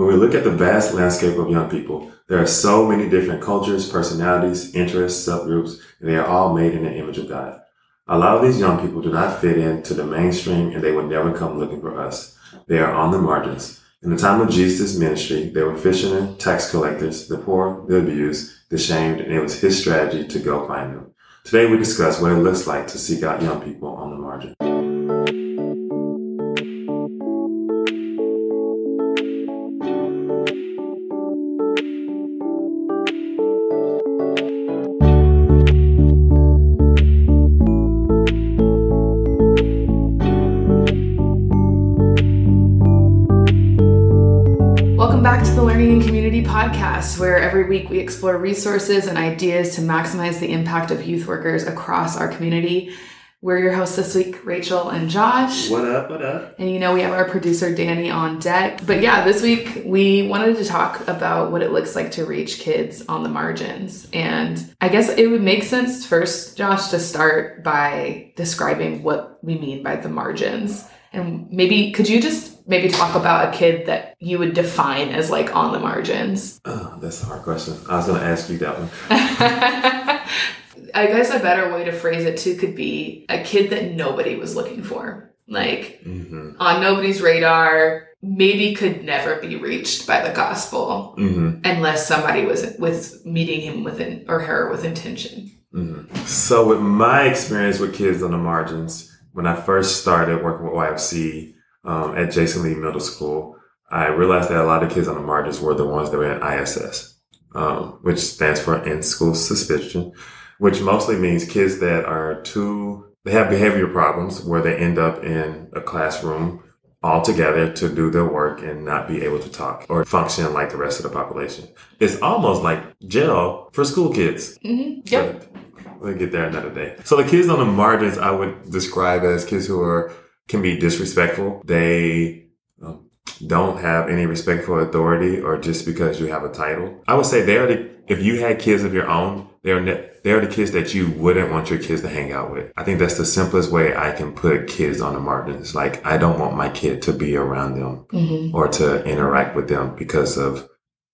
When we look at the vast landscape of young people, there are so many different cultures, personalities, interests, subgroups, and they are all made in the image of God. A lot of these young people do not fit into the mainstream and they would never come looking for us. They are on the margins. In the time of Jesus' ministry, they were fishermen, tax collectors, the poor, the abused, the shamed, and it was his strategy to go find them. Today we discuss what it looks like to seek out young people on the margin. Podcast, where every week we explore resources and ideas to maximize the impact of youth workers across our community. We're your hosts this week, Rachel and Josh. What up, what up? And you know, we have our producer Danny on deck. But yeah, this week we wanted to talk about what it looks like to reach kids on the margins. And I guess it would make sense first, Josh, to start by describing what we mean by the margins. And maybe could you just maybe talk about a kid that you would define as like on the margins? Oh, that's a hard question. I was going to ask you that one. I guess a better way to phrase it too could be a kid that nobody was looking for. Like mm-hmm. on nobody's radar, maybe could never be reached by the gospel mm-hmm. unless somebody was with meeting him with an, or her with intention. Mm-hmm. So, with my experience with kids on the margins, when I first started working with YFC, um, at Jason Lee Middle School, I realized that a lot of kids on the margins were the ones that were in ISS, um, which stands for in school suspension, which mostly means kids that are too, they have behavior problems where they end up in a classroom all together to do their work and not be able to talk or function like the rest of the population. It's almost like jail for school kids. Mm-hmm. Yep. But we'll get there another day. So the kids on the margins, I would describe as kids who are can be disrespectful. They um, don't have any respect for authority or just because you have a title. I would say they are the, if you had kids of your own, they're, ne- they're the kids that you wouldn't want your kids to hang out with. I think that's the simplest way I can put kids on the margins. Like, I don't want my kid to be around them mm-hmm. or to interact with them because of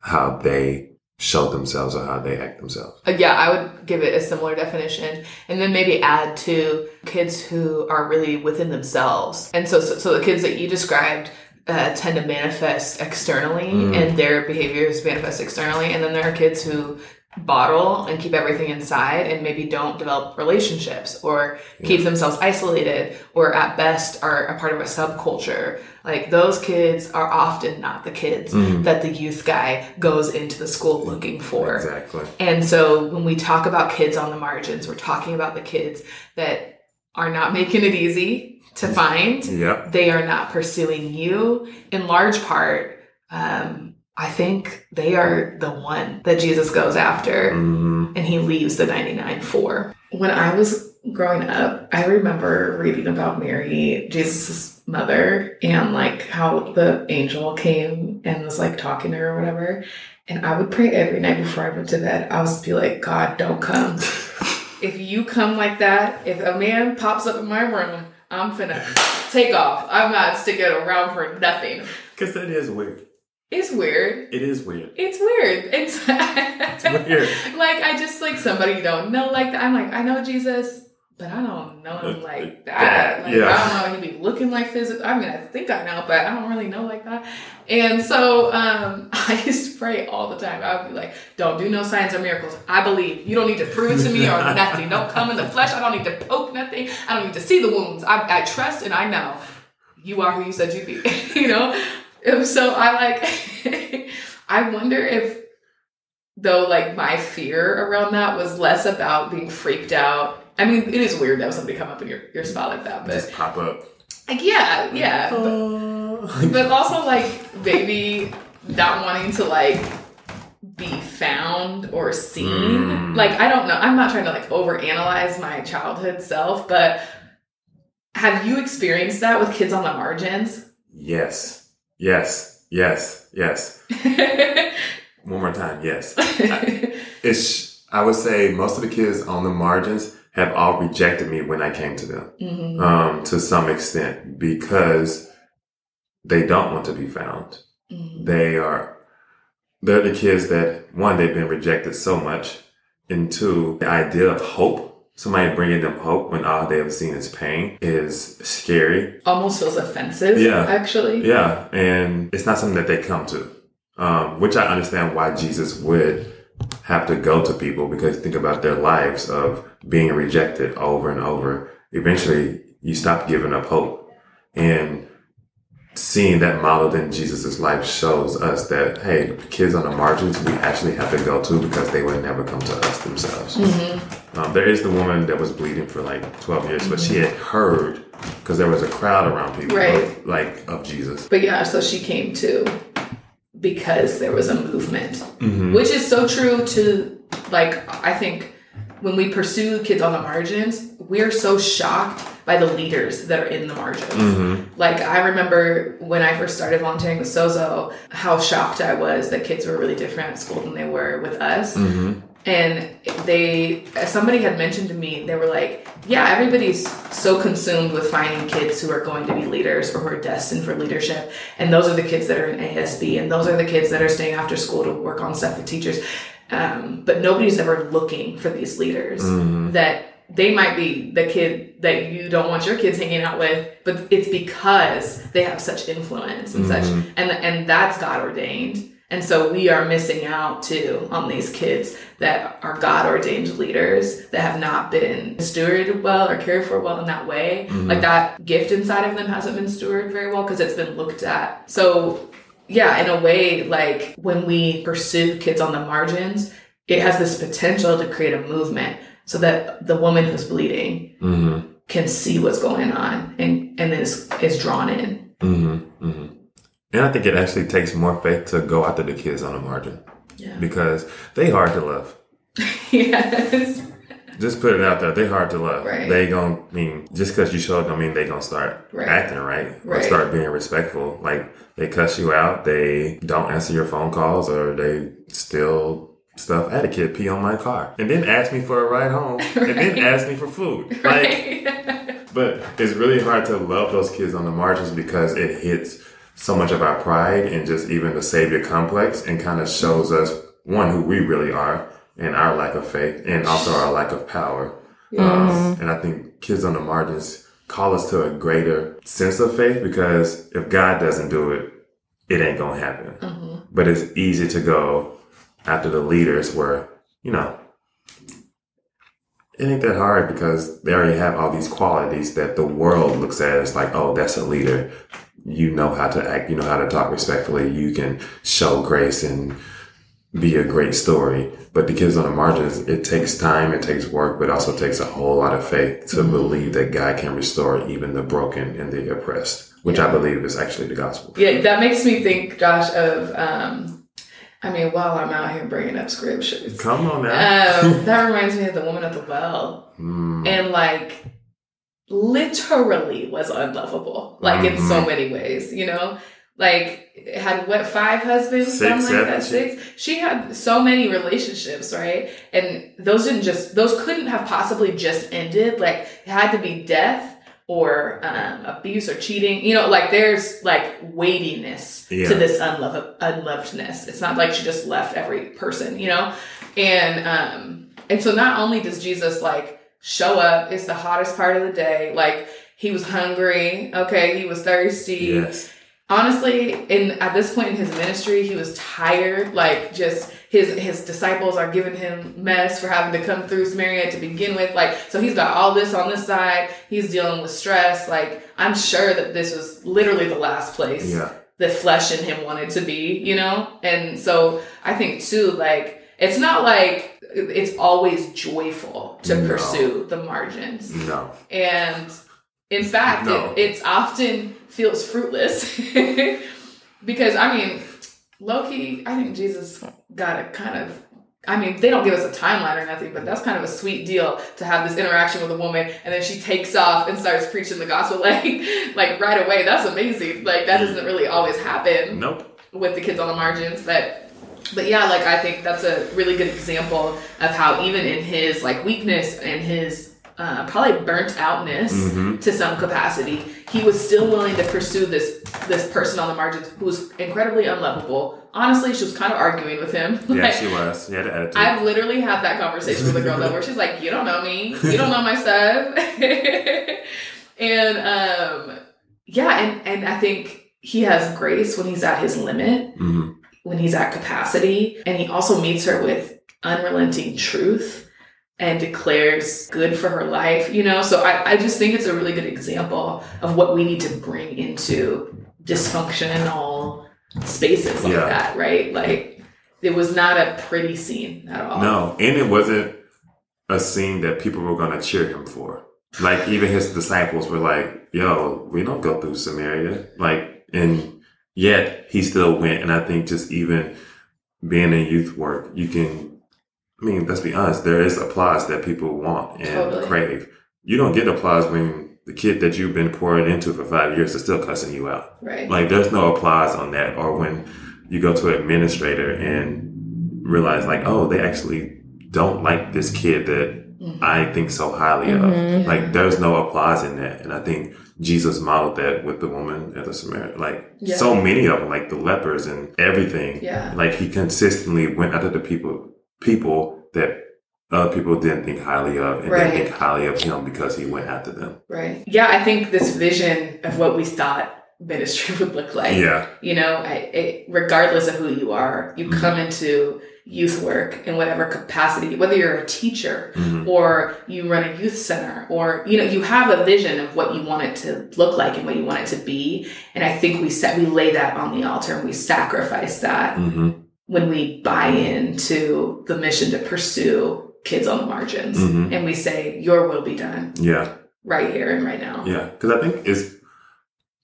how they show themselves or how they act themselves. Yeah, I would give it a similar definition and then maybe add to kids who are really within themselves. And so, so, so the kids that you described uh, tend to manifest externally mm. and their behaviors manifest externally. And then there are kids who bottle and keep everything inside and maybe don't develop relationships or yeah. keep themselves isolated or at best are a part of a subculture like those kids are often not the kids mm-hmm. that the youth guy goes into the school looking for exactly and so when we talk about kids on the margins we're talking about the kids that are not making it easy to find yep. they are not pursuing you in large part um, I think they are the one that Jesus goes after mm-hmm. and he leaves the 99 for. When I was growing up, I remember reading about Mary, Jesus' mother, and like how the angel came and was like talking to her or whatever. And I would pray every night before I went to bed. I would be like, God, don't come. if you come like that, if a man pops up in my room, I'm finna take off. I'm not sticking around for nothing. Because that is weird. It's weird. It is weird. It's weird. It's, it's weird. like I just like somebody you don't know like that. I'm like I know Jesus, but I don't know him like that. Like, yeah. I don't know he be looking like physical. I mean, I think I know, but I don't really know like that. And so um, I used to pray all the time. I would be like, "Don't do no signs or miracles. I believe. You don't need to prove it to me or nothing. Don't come in the flesh. I don't need to poke nothing. I don't need to see the wounds. I, I trust and I know." You are who you said you'd be, you know? So I like, I wonder if, though, like my fear around that was less about being freaked out. I mean, it is weird to have somebody come up in your, your spot like that, but just pop up. Like, yeah, yeah. But, but also, like, maybe not wanting to, like, be found or seen. Mm. Like, I don't know. I'm not trying to, like, overanalyze my childhood self, but have you experienced that with kids on the margins? Yes. Yes, yes, yes. One more time, yes. it's, I would say most of the kids on the margins have all rejected me when I came to them, mm-hmm. um, to some extent, because they don't want to be found. Mm-hmm. They are they're the kids that one they've been rejected so much, and two the idea of hope. Somebody bringing them hope when all they have seen is pain is scary. Almost feels offensive. Yeah, actually. Yeah, and it's not something that they come to, um, which I understand why Jesus would have to go to people because think about their lives of being rejected over and over. Eventually, you stop giving up hope, and seeing that modeled in Jesus's life shows us that hey, kids on the margins we actually have to go to because they would never come to us themselves. Mm-hmm. Um, there is the woman that was bleeding for like twelve years, but she had heard because there was a crowd around people, right. of, like of Jesus. But yeah, so she came too because there was a movement, mm-hmm. which is so true to like I think when we pursue kids on the margins, we're so shocked by the leaders that are in the margins. Mm-hmm. Like I remember when I first started volunteering with Sozo, how shocked I was that kids were really different at school than they were with us. Mm-hmm. And they, somebody had mentioned to me, they were like, yeah, everybody's so consumed with finding kids who are going to be leaders or who are destined for leadership. And those are the kids that are in ASB. And those are the kids that are staying after school to work on stuff with teachers. Um, but nobody's ever looking for these leaders mm-hmm. that they might be the kid that you don't want your kids hanging out with, but it's because they have such influence and mm-hmm. such, and and that's God ordained. And so we are missing out too on these kids that are God ordained leaders that have not been stewarded well or cared for well in that way. Mm-hmm. Like that gift inside of them hasn't been stewarded very well because it's been looked at. So yeah, in a way, like when we pursue kids on the margins, it has this potential to create a movement so that the woman who's bleeding mm-hmm. can see what's going on and, and is, is drawn in. Mm-hmm. And I think it actually takes more faith to go after the kids on the margin. Yeah. Because they hard to love. yes. Just put it out there. They hard to love. Right. They gon' mean just because you show it don't mean they gonna start right. acting right, right or start being respectful. Like they cuss you out, they don't answer your phone calls, or they still stuff. I had a kid pee on my car and then ask me for a ride home right. and then ask me for food. Right. Like, but it's really hard to love those kids on the margins because it hits so much of our pride and just even the savior complex and kind of shows us one who we really are and our lack of faith and also our lack of power. Um, mm-hmm. and I think kids on the margins call us to a greater sense of faith because if God doesn't do it, it ain't gonna happen. Mm-hmm. But it's easy to go after the leaders where, you know, it ain't that hard because they already have all these qualities that the world looks at as like, oh, that's a leader. You know how to act, you know how to talk respectfully, you can show grace and be a great story. But the kids on the margins, it takes time, it takes work, but also takes a whole lot of faith to mm-hmm. believe that God can restore even the broken and the oppressed, which yeah. I believe is actually the gospel. Yeah, that makes me think, Josh, of um, I mean, while I'm out here bringing up scriptures, come on now. Um, that reminds me of the woman at the well, mm. and like literally was unlovable, like mm-hmm. in so mm-hmm. many ways. You know, like had what five husbands, six, something like that, six. She had so many relationships, right? And those didn't just those couldn't have possibly just ended. Like it had to be death or um, abuse or cheating. You know, like there's like weightiness yeah. to this unloved unlovedness. It's not like she just left every person, you know? And um and so not only does Jesus like show up, it's the hottest part of the day, like he was hungry, okay, he was thirsty. Yes honestly in at this point in his ministry he was tired like just his his disciples are giving him mess for having to come through samaria to begin with like so he's got all this on this side he's dealing with stress like i'm sure that this was literally the last place yeah. the flesh in him wanted to be you know and so i think too like it's not like it's always joyful to no. pursue the margins no and in fact no. it, it's often feels fruitless. because I mean, Loki, I think Jesus got a kind of I mean, they don't give us a timeline or nothing, but that's kind of a sweet deal to have this interaction with a woman and then she takes off and starts preaching the gospel like like right away. That's amazing. Like that doesn't mm. really always happen. Nope. With the kids on the margins, but but yeah, like I think that's a really good example of how even in his like weakness and his uh, probably burnt outness mm-hmm. to some capacity, he was still willing to pursue this this person on the margins who was incredibly unlovable. Honestly, she was kind of arguing with him. Yeah, like, she was. An attitude. I've literally had that conversation with a girl though, where she's like, "You don't know me. You don't know my stuff," and um, yeah, and and I think he has grace when he's at his limit, mm-hmm. When he's at capacity, and he also meets her with unrelenting truth and declares good for her life, you know? So I, I just think it's a really good example of what we need to bring into dysfunctional spaces like yeah. that, right? Like it was not a pretty scene at all. No, and it wasn't a scene that people were going to cheer him for. Like even his disciples were like, "Yo, we don't go through Samaria." Like, and yet he still went. And I think just even being in youth work, you can I mean, let's be honest, there is applause that people want and totally. crave. You don't get applause when the kid that you've been pouring into for five years is still cussing you out. Right. Like there's no applause on that. Or when you go to an administrator and realize like, oh, they actually don't like this kid that mm-hmm. I think so highly mm-hmm. of. Like there's no applause in that. And I think Jesus modeled that with the woman at the Samaritan. Like yeah. so many of them, like the lepers and everything. Yeah. Like he consistently went after the people people that other people didn't think highly of and right. they think highly of him because he went after them. Right. Yeah, I think this vision of what we thought ministry would look like. Yeah. You know, I, I, regardless of who you are, you mm-hmm. come into youth work in whatever capacity, whether you're a teacher mm-hmm. or you run a youth center or, you know, you have a vision of what you want it to look like and what you want it to be. And I think we set, we lay that on the altar and we sacrifice that. Mm-hmm when we buy into the mission to pursue kids on the margins mm-hmm. and we say your will be done yeah right here and right now yeah because i think it's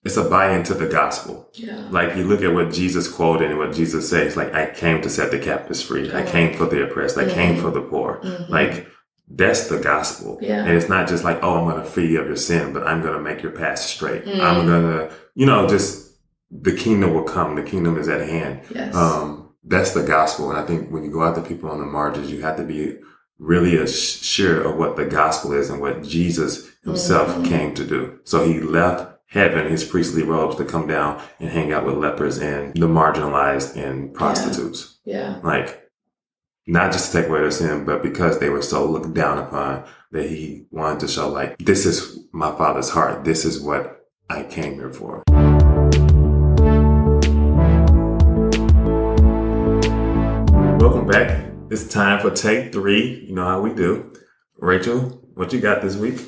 it's a buy into the gospel yeah like you look at what jesus quoted and what jesus says like i came to set the captives free i came for the oppressed i mm-hmm. came for the poor mm-hmm. like that's the gospel yeah and it's not just like oh i'm gonna free you of your sin but i'm gonna make your path straight i'm gonna you know just the kingdom will come the kingdom is at hand yes. um that's the gospel. And I think when you go out to people on the margins, you have to be really sure of what the gospel is and what Jesus himself mm-hmm. came to do. So he left heaven, his priestly robes to come down and hang out with lepers and the marginalized and prostitutes. Yeah. yeah. Like, not just to take away their sin, but because they were so looked down upon that he wanted to show like, this is my father's heart. This is what I came here for. Welcome back. It's time for take three. You know how we do. Rachel, what you got this week?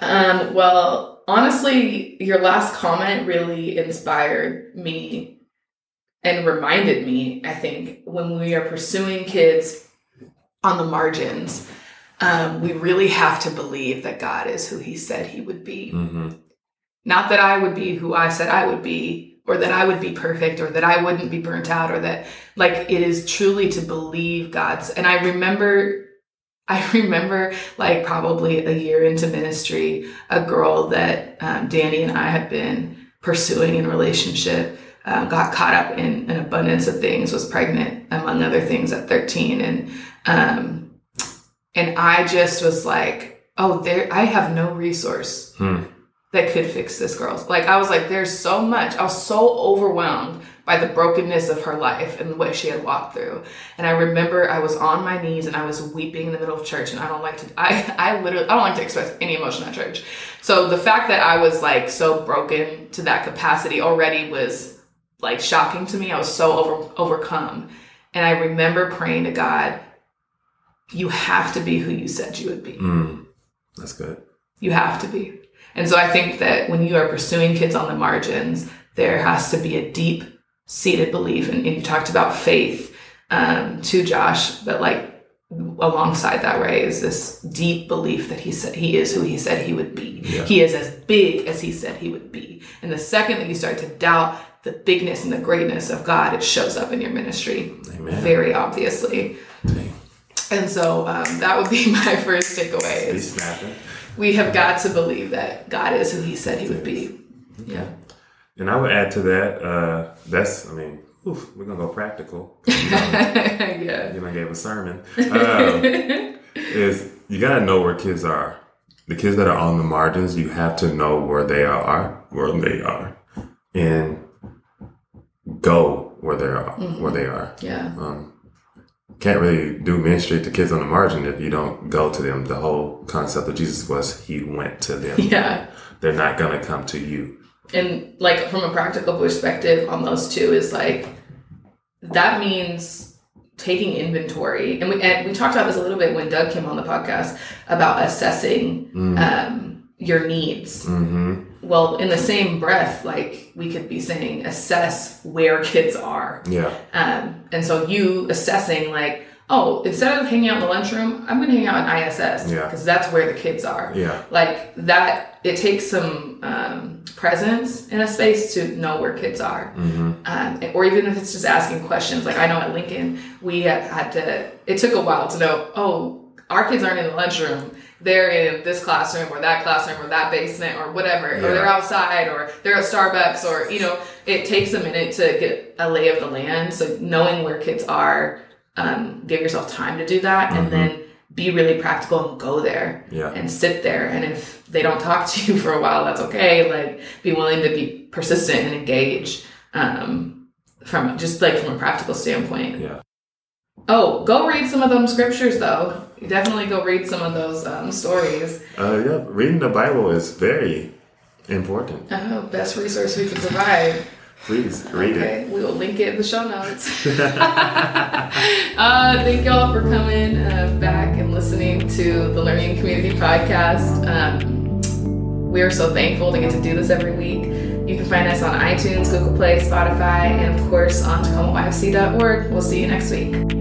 Um, well, honestly, your last comment really inspired me and reminded me, I think, when we are pursuing kids on the margins, um, we really have to believe that God is who He said He would be. Mm-hmm. Not that I would be who I said I would be, or that I would be perfect or that I wouldn't be burnt out or that like it is truly to believe God's and I remember I remember like probably a year into ministry a girl that um, Danny and I had been pursuing in relationship um, got caught up in an abundance of things was pregnant among other things at 13 and um and I just was like oh there I have no resource hmm that could fix this girl's. Like I was like, there's so much. I was so overwhelmed by the brokenness of her life and what she had walked through. And I remember I was on my knees and I was weeping in the middle of church. And I don't like to, I, I literally, I don't like to express any emotion at church. So the fact that I was like so broken to that capacity already was like shocking to me. I was so over, overcome. And I remember praying to God, you have to be who you said you would be. Mm, that's good. You have to be. And so I think that when you are pursuing kids on the margins, there has to be a deep seated belief. And, and you talked about faith um, to Josh, but like alongside that, right, is this deep belief that he said he is who he said he would be. Yeah. He is as big as he said he would be. And the second that you start to doubt the bigness and the greatness of God, it shows up in your ministry Amen. very obviously. Dang. And so um, that would be my first takeaway. Is, we have got to believe that God is who He said He would be. Yeah. And I would add to that. Uh, that's, I mean, oof, we're gonna go practical. You know, yeah. You know, I gave a sermon. Um, is you gotta know where kids are. the kids that are on the margins, you have to know where they are, where they are, and go where they are, mm-hmm. where they are. Yeah. Um, can't really do ministry to kids on the margin if you don't go to them. The whole concept of Jesus was he went to them. Yeah. They're not going to come to you. And like from a practical perspective on those two is like that means taking inventory. And we and we talked about this a little bit when Doug came on the podcast about assessing mm. um, your needs. Mm-hmm well, in the same breath, like we could be saying, assess where kids are. Yeah. Um, and so you assessing, like, oh, instead of hanging out in the lunchroom, I'm going to hang out in ISS. Yeah. Because that's where the kids are. Yeah. Like that, it takes some um, presence in a space to know where kids are. Mm-hmm. Um, or even if it's just asking questions. Like I know at Lincoln, we had to, it took a while to know, oh, our kids aren't in the lunchroom they're in this classroom or that classroom or that basement or whatever, yeah. or they're outside or they're at Starbucks or, you know, it takes a minute to get a lay of the land. So knowing where kids are, um, give yourself time to do that mm-hmm. and then be really practical and go there yeah. and sit there. And if they don't talk to you for a while, that's okay. Like be willing to be persistent and engage, um, from just like from a practical standpoint. Yeah. Oh, go read some of them scriptures though. You definitely go read some of those um, stories. Uh, yeah, reading the Bible is very important. Oh, best resource we can provide. Please read okay, it. We will link it in the show notes. uh, thank y'all for coming uh, back and listening to the Learning Community Podcast. Um, we are so thankful to get to do this every week. You can find us on iTunes, Google Play, Spotify, and of course on TacomaYFC.org. We'll see you next week.